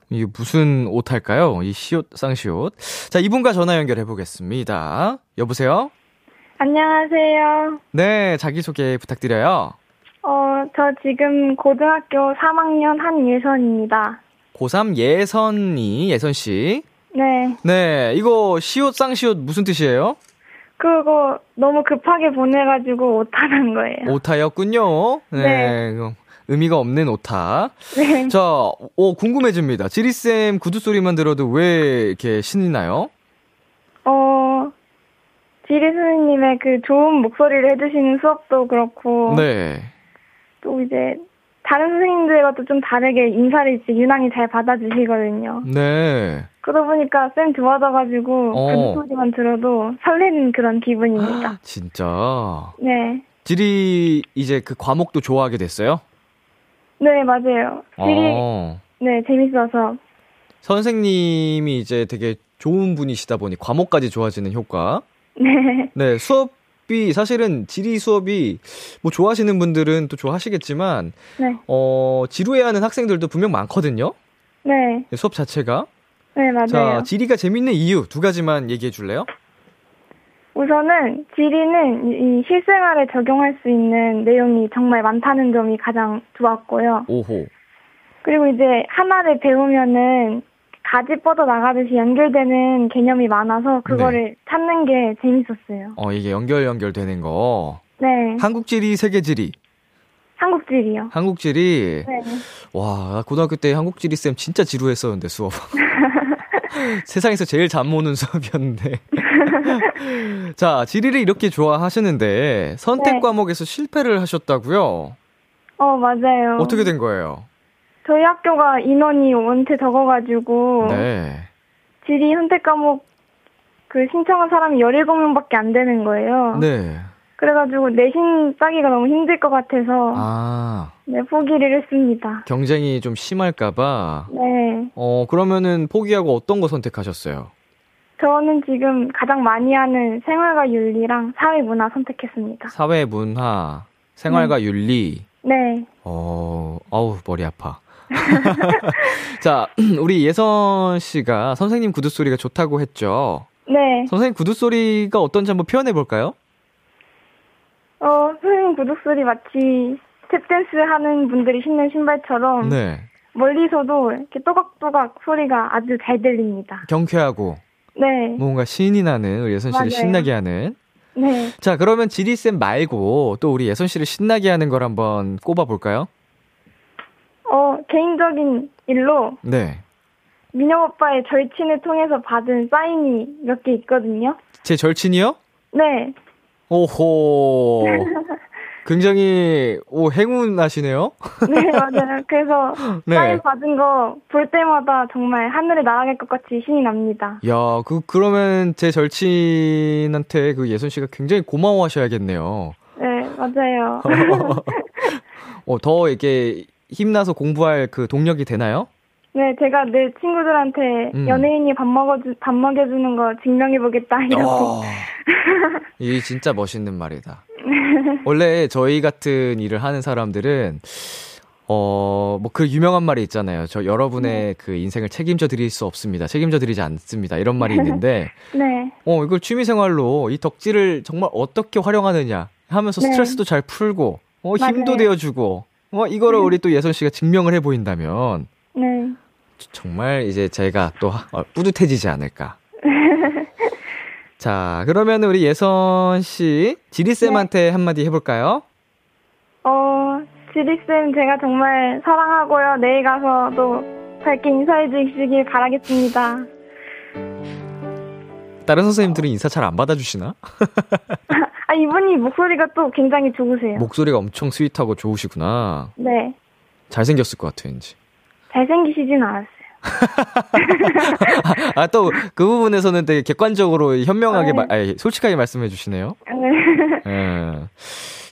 이게 무슨 옷 할까요? 이 시옷, 쌍시옷. 자, 이분과 전화 연결해 보겠습니다. 여보세요? 안녕하세요. 네, 자기소개 부탁드려요. 어, 저 지금 고등학교 3학년 한예선입니다. 고3 예선이, 예선씨. 네. 네, 이거 시옷, 쌍시옷 무슨 뜻이에요? 그거 너무 급하게 보내가지고 오타난 거예요. 오타였군요. 네. 네. 의미가 없는 오타. 네. 자, 오, 궁금해집니다. 지리쌤 구두 소리만 들어도 왜 이렇게 신이 나요? 어, 지리 선생님의 그 좋은 목소리를 해주시는 수업도 그렇고. 네. 또 이제 다른 선생님들과 또좀 다르게 인사를 이제 유난히 잘 받아주시거든요. 네. 그러다 보니까 쌤 좋아져가지고 어. 그 소리만 들어도 설레는 그런 기분입니다. 진짜. 네. 지리 이제 그 과목도 좋아하게 됐어요? 네, 맞아요. 지리, 어. 네, 재밌어서. 선생님이 이제 되게 좋은 분이시다 보니 과목까지 좋아지는 효과. 네. 네, 수업 이 사실은 지리 수업이 뭐 좋아하시는 분들은 또 좋아하시겠지만 네. 어, 지루해하는 학생들도 분명 많거든요. 네. 수업 자체가. 네, 맞아요. 자, 지리가 재밌는 이유 두 가지만 얘기해 줄래요? 우선은 지리는 이- 이 실생활에 적용할 수 있는 내용이 정말 많다는 점이 가장 좋았고요. 오호. 그리고 이제 하나를 배우면은 가지 뻗어 나가듯이 연결되는 개념이 많아서 그거를 찾는 게 재밌었어요. 어, 이게 연결 연결되는 거. 네. 한국 지리, 세계 지리. 한국 지리요. 한국 지리. 네. 와, 나 고등학교 때 한국 지리 쌤 진짜 지루했었는데 수업. 세상에서 제일 잠 오는 수업이었는데. 자, 지리를 이렇게 좋아하시는데 선택 네. 과목에서 실패를 하셨다고요? 어, 맞아요. 어떻게 된 거예요? 저희 학교가 인원이 원체 적어가지고 네. 지리 선택 과목 그 신청한 사람이 17명밖에 안 되는 거예요. 네. 그래가지고 내신 짜기가 너무 힘들 것 같아서 아, 네, 포기를 했습니다. 경쟁이 좀 심할까봐. 네. 어, 그러면은 포기하고 어떤 거 선택하셨어요? 저는 지금 가장 많이 하는 생활과 윤리랑 사회문화 선택했습니다. 사회, 문화, 생활과 윤리. 네. 어, 아우, 머리 아파. 자, 우리 예선 씨가 선생님 구두 소리가 좋다고 했죠? 네. 선생님 구두 소리가 어떤지 한번 표현해 볼까요? 어, 선생님 구두 소리 마치 탭댄스 하는 분들이 신는 신발처럼 네. 멀리서도 이렇게 또각또각 소리가 아주 잘 들립니다. 경쾌하고 네. 뭔가 신이 나는 우리 예선 씨를 맞아요. 신나게 하는. 네. 자, 그러면 지리쌤 말고 또 우리 예선 씨를 신나게 하는 걸 한번 꼽아 볼까요? 어, 개인적인 일로 네. 민혁 오빠의 절친을 통해서 받은 사인이 몇 개 있거든요. 제 절친이요? 네. 오호. 굉장히 오 행운하시네요. 네, 맞아요. 그래서 네. 사인 받은 거 볼 때마다 정말 하늘에 날아갈 것 같이 신이 납니다. 야, 그 그러면 제 절친한테 그 예선 씨가 굉장히 고마워하셔야겠네요. 네, 맞아요. 어, 더 이렇게 힘나서 공부할 그 동력이 되나요? 네, 제가 내 친구들한테 음. 연예인이 밥 먹어주, 밥 먹여주는 거 증명해보겠다, 이렇게. 어, 이 진짜 멋있는 말이다. 원래 저희 같은 일을 하는 사람들은 어, 뭐 그 유명한 말이 있잖아요. 저 여러분의 그 인생을 책임져 드릴 수 없습니다. 책임져 드리지 않습니다. 이런 말이 있는데 네. 어, 이걸 취미 생활로 이 덕질을 정말 어떻게 활용하느냐 하면서 네. 스트레스도 잘 풀고 어, 힘도. 되어 주고 어, 이거를 우리 또 예선 씨가 증명을 해 보인다면 네. 정말 이제 제가 또 어, 뿌듯해지지 않을까. 자, 그러면 우리 예선 씨, 지리쌤한테 한마디 해볼까요? 어, 지리쌤 제가 정말 사랑하고요. 내일 가서도 밝게 인사해 주시길 바라겠습니다. 다른 선생님들은 인사 잘 안 받아주시나? 아, 이분이 목소리가 또 굉장히 좋으세요. 목소리가 엄청 sweet하고 좋으시구나. 네. 잘생겼을 것 같아요, 왠지. 잘생기시진 않았어요. 아, 또 그 부분에서는 되게 객관적으로 현명하게, 네. 마- 아니, 솔직하게 말씀해 주시네요. 네. 예.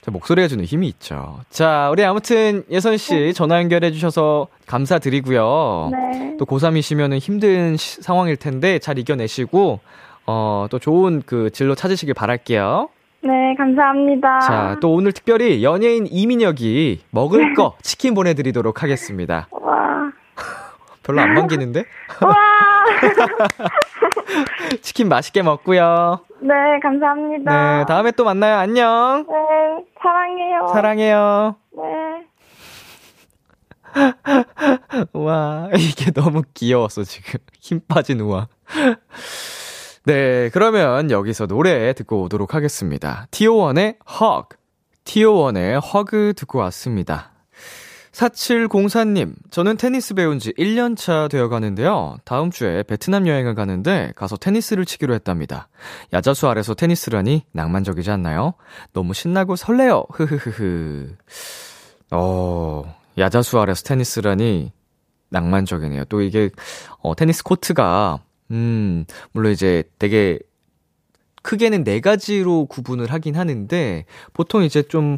자, 목소리가 주는 힘이 있죠. 자, 우리 아무튼 예선 씨 전화 연결해 주셔서 감사드리고요. 네. 또 고3이시면 힘든 시- 상황일 텐데 잘 이겨내시고, 어, 또 좋은 그 진로 찾으시길 바랄게요. 네, 감사합니다. 자, 또 오늘 특별히 연예인 이민혁이 먹을 거 치킨 보내드리도록 하겠습니다. 와. 별로 안 반기는데? 와! 치킨 맛있게 먹고요. 네, 감사합니다. 네, 다음에 또 만나요. 안녕. 네, 사랑해요. 사랑해요. 네. 와, 이게 너무 귀여웠어, 지금. 힘 빠진 우와. 네, 그러면 여기서 노래 듣고 오도록 하겠습니다. 티오원의 Hug. 티오원의 Hug 듣고 왔습니다. 4704님, 저는 테니스 배운 지 1년차 되어 가는데요. 다음 주에 베트남 여행을 가는데 가서 테니스를 치기로 했답니다. 야자수 아래서 테니스라니 낭만적이지 않나요? 너무 신나고 설레요. 흐흐흐흐. 어, 야자수 아래서 테니스라니 낭만적이네요. 또 이게, 어, 테니스 코트가, 음, 물론 이제 되게 크게는 네 가지로 구분을 하긴 하는데, 보통 이제 좀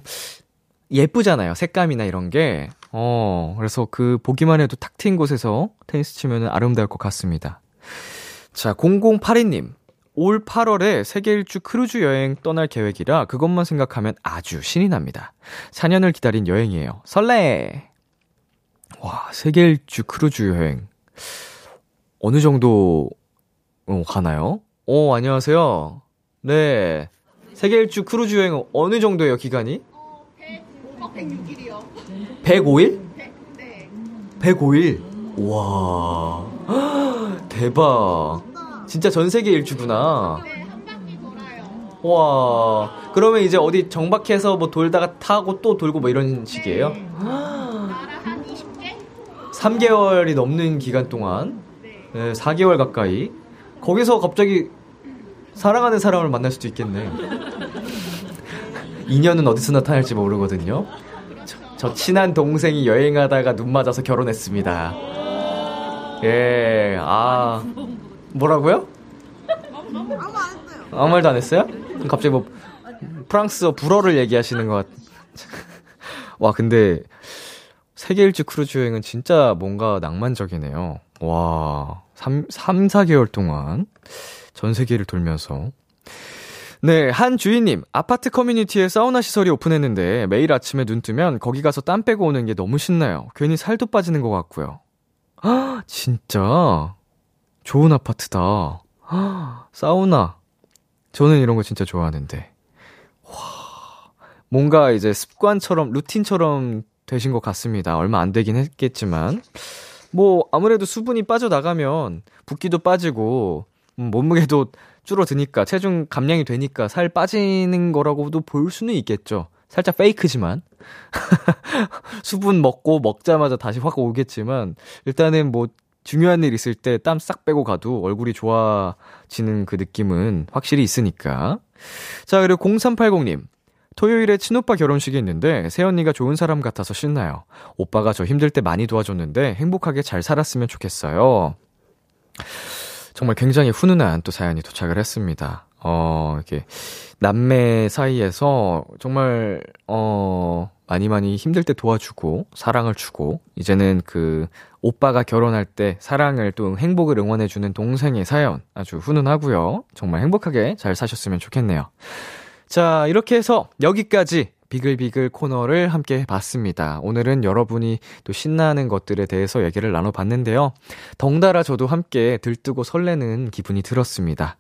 예쁘잖아요. 색감이나 이런 게. 어, 그래서 그 보기만 해도 탁 트인 곳에서 테니스 치면 아름다울 것 같습니다. 자, 0082님. 올 8월에 세계 일주 크루즈 여행 떠날 계획이라 그것만 생각하면 아주 신이 납니다. 4년을 기다린 여행이에요. 설레! 와, 세계 일주 크루즈 여행. 어느 정도, 어, 가나요? 어, 안녕하세요. 네. 세계 일주 크루즈 여행 어느 정도예요, 기간이? 105일? 105일? 와. 대박. 진짜 전 세계 일주구나. 와. 그러면 이제 어디 정박해서 뭐 돌다가 타고 또 돌고 뭐 이런 식이에요? 3개월이 넘는 기간 동안? 네, 4개월 가까이. 거기서 갑자기 사랑하는 사람을 만날 수도 있겠네. 인연은 어디서 나타날지 모르거든요. 저, 저 친한 동생이 여행하다가 눈 맞아서 결혼했습니다. 예, 아. 뭐라고요? 아무 말도 안 했어요? 갑자기 뭐, 프랑스어 불어를 얘기하시는 것 같. 와, 근데, 세계 일주 크루즈 여행은 진짜 뭔가 낭만적이네요. 와, 3, 3, 4개월 동안 전 세계를 돌면서. 네, 한 주인님, 아파트 커뮤니티에 사우나 시설이 오픈했는데 매일 아침에 눈 뜨면 거기 가서 땀 빼고 오는 게 너무 신나요. 괜히 살도 빠지는 것 같고요. 아, 진짜 좋은 아파트다. 아, 사우나. 저는 이런 거 진짜 좋아하는데. 와, 뭔가 이제 습관처럼, 루틴처럼 되신 것 같습니다. 얼마 안 되긴 했겠지만. 뭐, 아무래도 수분이 빠져나가면 붓기도 빠지고, 음, 몸무게도 줄어드니까, 체중 감량이 되니까 살 빠지는 거라고도 볼 수는 있겠죠. 살짝 페이크지만. 수분 먹고 먹자마자 다시 확 오겠지만, 일단은 뭐, 중요한 일 있을 때 땀 싹 빼고 가도 얼굴이 좋아지는 그 느낌은 확실히 있으니까. 자, 그리고 0380님. 토요일에 친오빠 결혼식이 있는데 새언니가 좋은 사람 같아서 신나요. 오빠가 저 힘들 때 많이 도와줬는데 행복하게 잘 살았으면 좋겠어요. 정말 굉장히 훈훈한 또 사연이 도착을 했습니다. 어, 이렇게 남매 사이에서 정말 어 많이 많이 힘들 때 도와주고 사랑을 주고 이제는 그 오빠가 결혼할 때 사랑을 또 행복을 응원해주는 동생의 사연 아주 훈훈하고요. 정말 행복하게 잘 사셨으면 좋겠네요. 자, 이렇게 해서 여기까지 비글비글 코너를 함께 봤습니다. 오늘은 여러분이 또 신나는 것들에 대해서 얘기를 나눠봤는데요. 덩달아 저도 함께 들뜨고 설레는 기분이 들었습니다.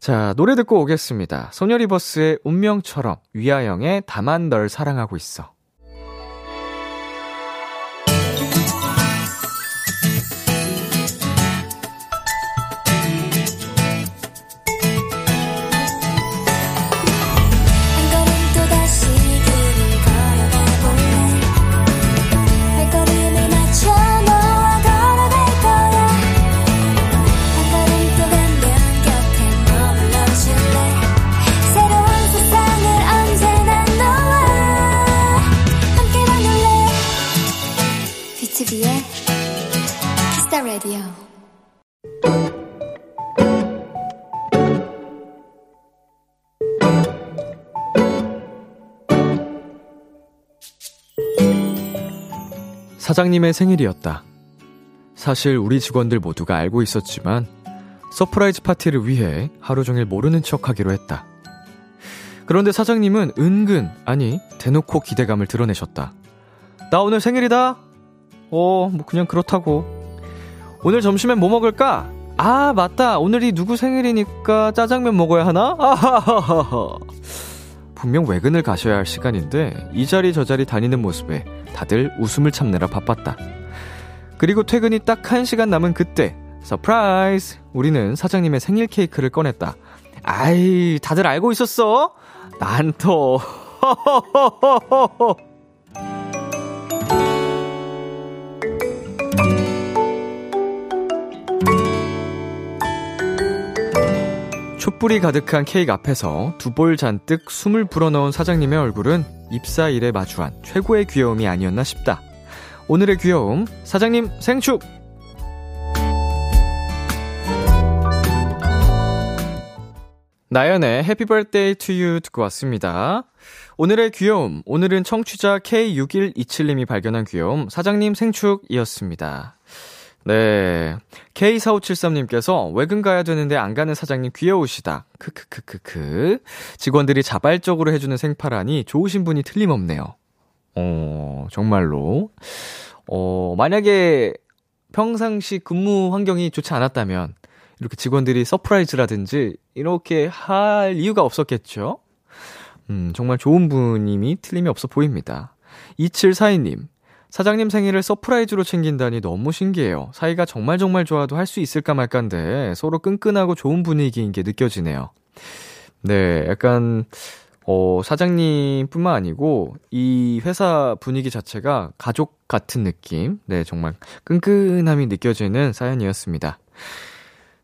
자, 노래 듣고 오겠습니다. 소녀리버스의 운명처럼 위아영의 다만 널 사랑하고 있어. 사장님의 생일이었다. 사실 우리 직원들 모두가 알고 있었지만 surprise 파티를 위해 하루 종일 모르는 척 하기로 했다. 그런데 사장님은 은근, 아니, 대놓고 기대감을 드러내셨다. 나 오늘 생일이다? 어, 뭐 그냥 그렇다고. 오늘 점심엔 뭐 먹을까? 아, 맞다. 오늘이 누구 생일이니까 짜장면 먹어야 하나? 아하하하. 분명 외근을 가셔야 할 시간인데 이 자리 저 자리 다니는 모습에 다들 웃음을 참느라 바빴다. 그리고 퇴근이 딱 1시간 남은 그때 surprise! 우리는 사장님의 생일 케이크를 꺼냈다. 아이, 다들 알고 있었어? 난 더. 촛불이 가득한 케이크 앞에서 두 볼 잔뜩 숨을 불어넣은 사장님의 얼굴은 입사 일에 마주한 최고의 귀여움이 아니었나 싶다. 오늘의 귀여움, 사장님 생축! 나연의 해피 to you 듣고 왔습니다. 오늘의 귀여움, 오늘은 청취자 K6127님이 발견한 귀여움, 사장님 생축이었습니다. 네. K4573님께서 외근 가야 되는데 안 가는 사장님 귀여우시다. 크크크크크. 직원들이 자발적으로 해주는 생파라니 좋으신 분이 틀림없네요. 어, 정말로. 어, 만약에 평상시 근무 환경이 좋지 않았다면, 이렇게 직원들이 surprise라든지, 이렇게 할 이유가 없었겠죠? 음, 정말 좋은 분임이 틀림이 없어 보입니다. 2742님, 사장님 생일을 surprise로 챙긴다니 너무 신기해요. 사이가 정말 정말 좋아도 할 수 있을까 말까인데 서로 끈끈하고 좋은 분위기인 게 느껴지네요. 네, 약간 어, 사장님뿐만 아니고 이 회사 분위기 자체가 가족 같은 느낌. 네, 정말 끈끈함이 느껴지는 사연이었습니다.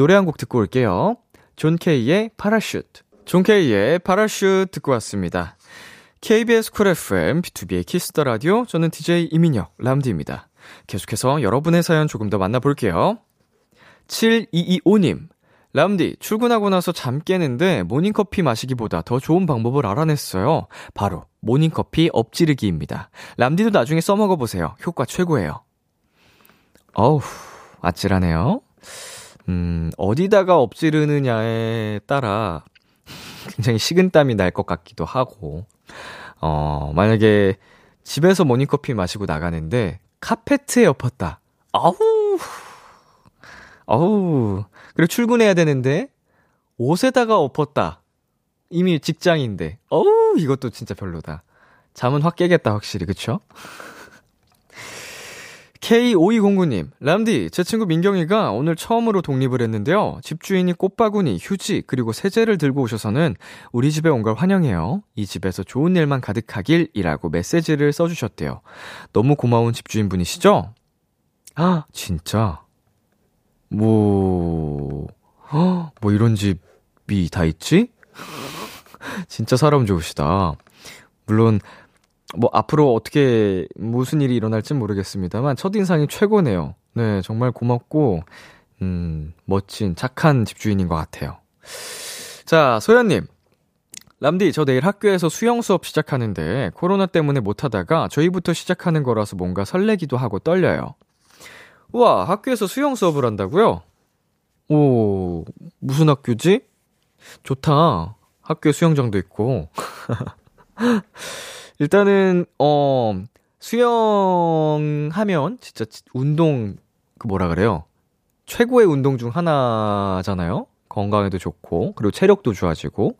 노래 한 곡 듣고 올게요. John K의 Parachute. John K의 Parachute 듣고 왔습니다. KBS 쿨 FM, 비투비의 키스 더 라디오, 저는 DJ 이민혁, 람디입니다. 계속해서 여러분의 사연 조금 더 만나볼게요. 7225님, 람디, 출근하고 나서 잠 깨는데 모닝커피 마시기보다 더 좋은 방법을 알아냈어요. 바로 모닝커피 엎지르기입니다. 람디도 나중에 써먹어보세요. 효과 최고예요. 어우, 아찔하네요. 음, 어디다가 엎지르느냐에 따라 굉장히 식은땀이 날 것 같기도 하고, 어, 만약에 집에서 모닝커피 마시고 나가는데 카페트에 엎었다. 아우, 아우, 그리고 출근해야 되는데 옷에다가 엎었다. 이미 직장인데. 어우, 이것도 진짜 별로다. 잠은 확 깨겠다, 확실히. 그쵸? K5209님, 람디, 제 친구 민경이가 오늘 처음으로 독립을 했는데요. 집주인이 꽃바구니, 휴지, 그리고 세제를 들고 오셔서는 우리 집에 온 걸 환영해요. 이 집에서 좋은 일만 가득하길 이라고 메시지를 써주셨대요. 너무 고마운 집주인분이시죠? 아, 진짜. 뭐, 뭐 이런 집이 다 있지? 진짜 사람 좋으시다. 물론, 뭐 앞으로 어떻게 무슨 일이 일어날지 모르겠습니다만 첫인상이 최고네요. 네, 정말 고맙고 음, 멋진 착한 집주인인 것 같아요. 자, 소연 님. 람디, 저 내일 학교에서 수영 수업 시작하는데 코로나 때문에 못 하다가 저희부터 시작하는 거라서 뭔가 설레기도 하고 떨려요. 우와, 학교에서 수영 수업을 한다고요? 오, 무슨 학교지? 좋다. 학교 수영장도 있고. 일단은, 어, 수영하면 진짜 운동, 그 뭐라 그래요? 최고의 운동 중 하나잖아요? 건강에도 좋고, 그리고 체력도 좋아지고,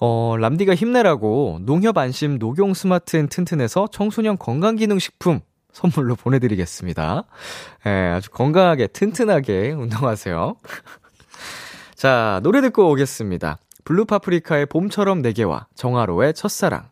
어, 람디가 힘내라고 농협 안심 녹용 스마트 앤 튼튼에서 청소년 건강 기능 식품 선물로 보내드리겠습니다. 예, 아주 건강하게, 튼튼하게 운동하세요. 자, 노래 듣고 오겠습니다. 블루 파프리카의 봄처럼 내게와 정하로의 첫사랑.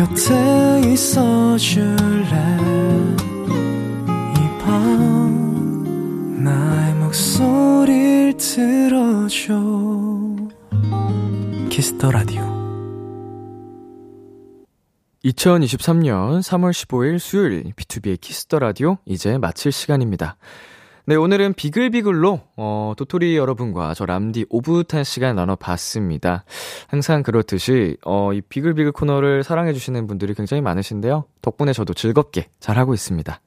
곁에 있어 줄래? 이 밤 나의 목소리를 들어줘. 키스 더 라디오. 2023년 3월 15일 수요일 비투비의 키스 더 라디오 이제 마칠 시간입니다. 네, 오늘은 비글비글로, 어, 도토리 여러분과 저 람디 오붓한 시간 나눠봤습니다. 항상 그렇듯이, 어, 이 비글비글 코너를 사랑해주시는 분들이 굉장히 많으신데요. 덕분에 저도 즐겁게 잘하고 있습니다.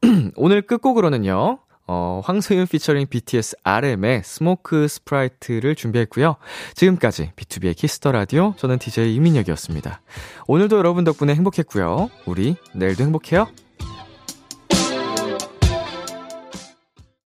오늘 끝곡으로는요, 어, 황소윤 피처링 BTS RM의 Smoke Sprite를 준비했고요. 지금까지 비투비의 키스 더 라디오, 저는 DJ 이민혁이었습니다. 오늘도 여러분 덕분에 행복했고요. 우리 내일도 행복해요.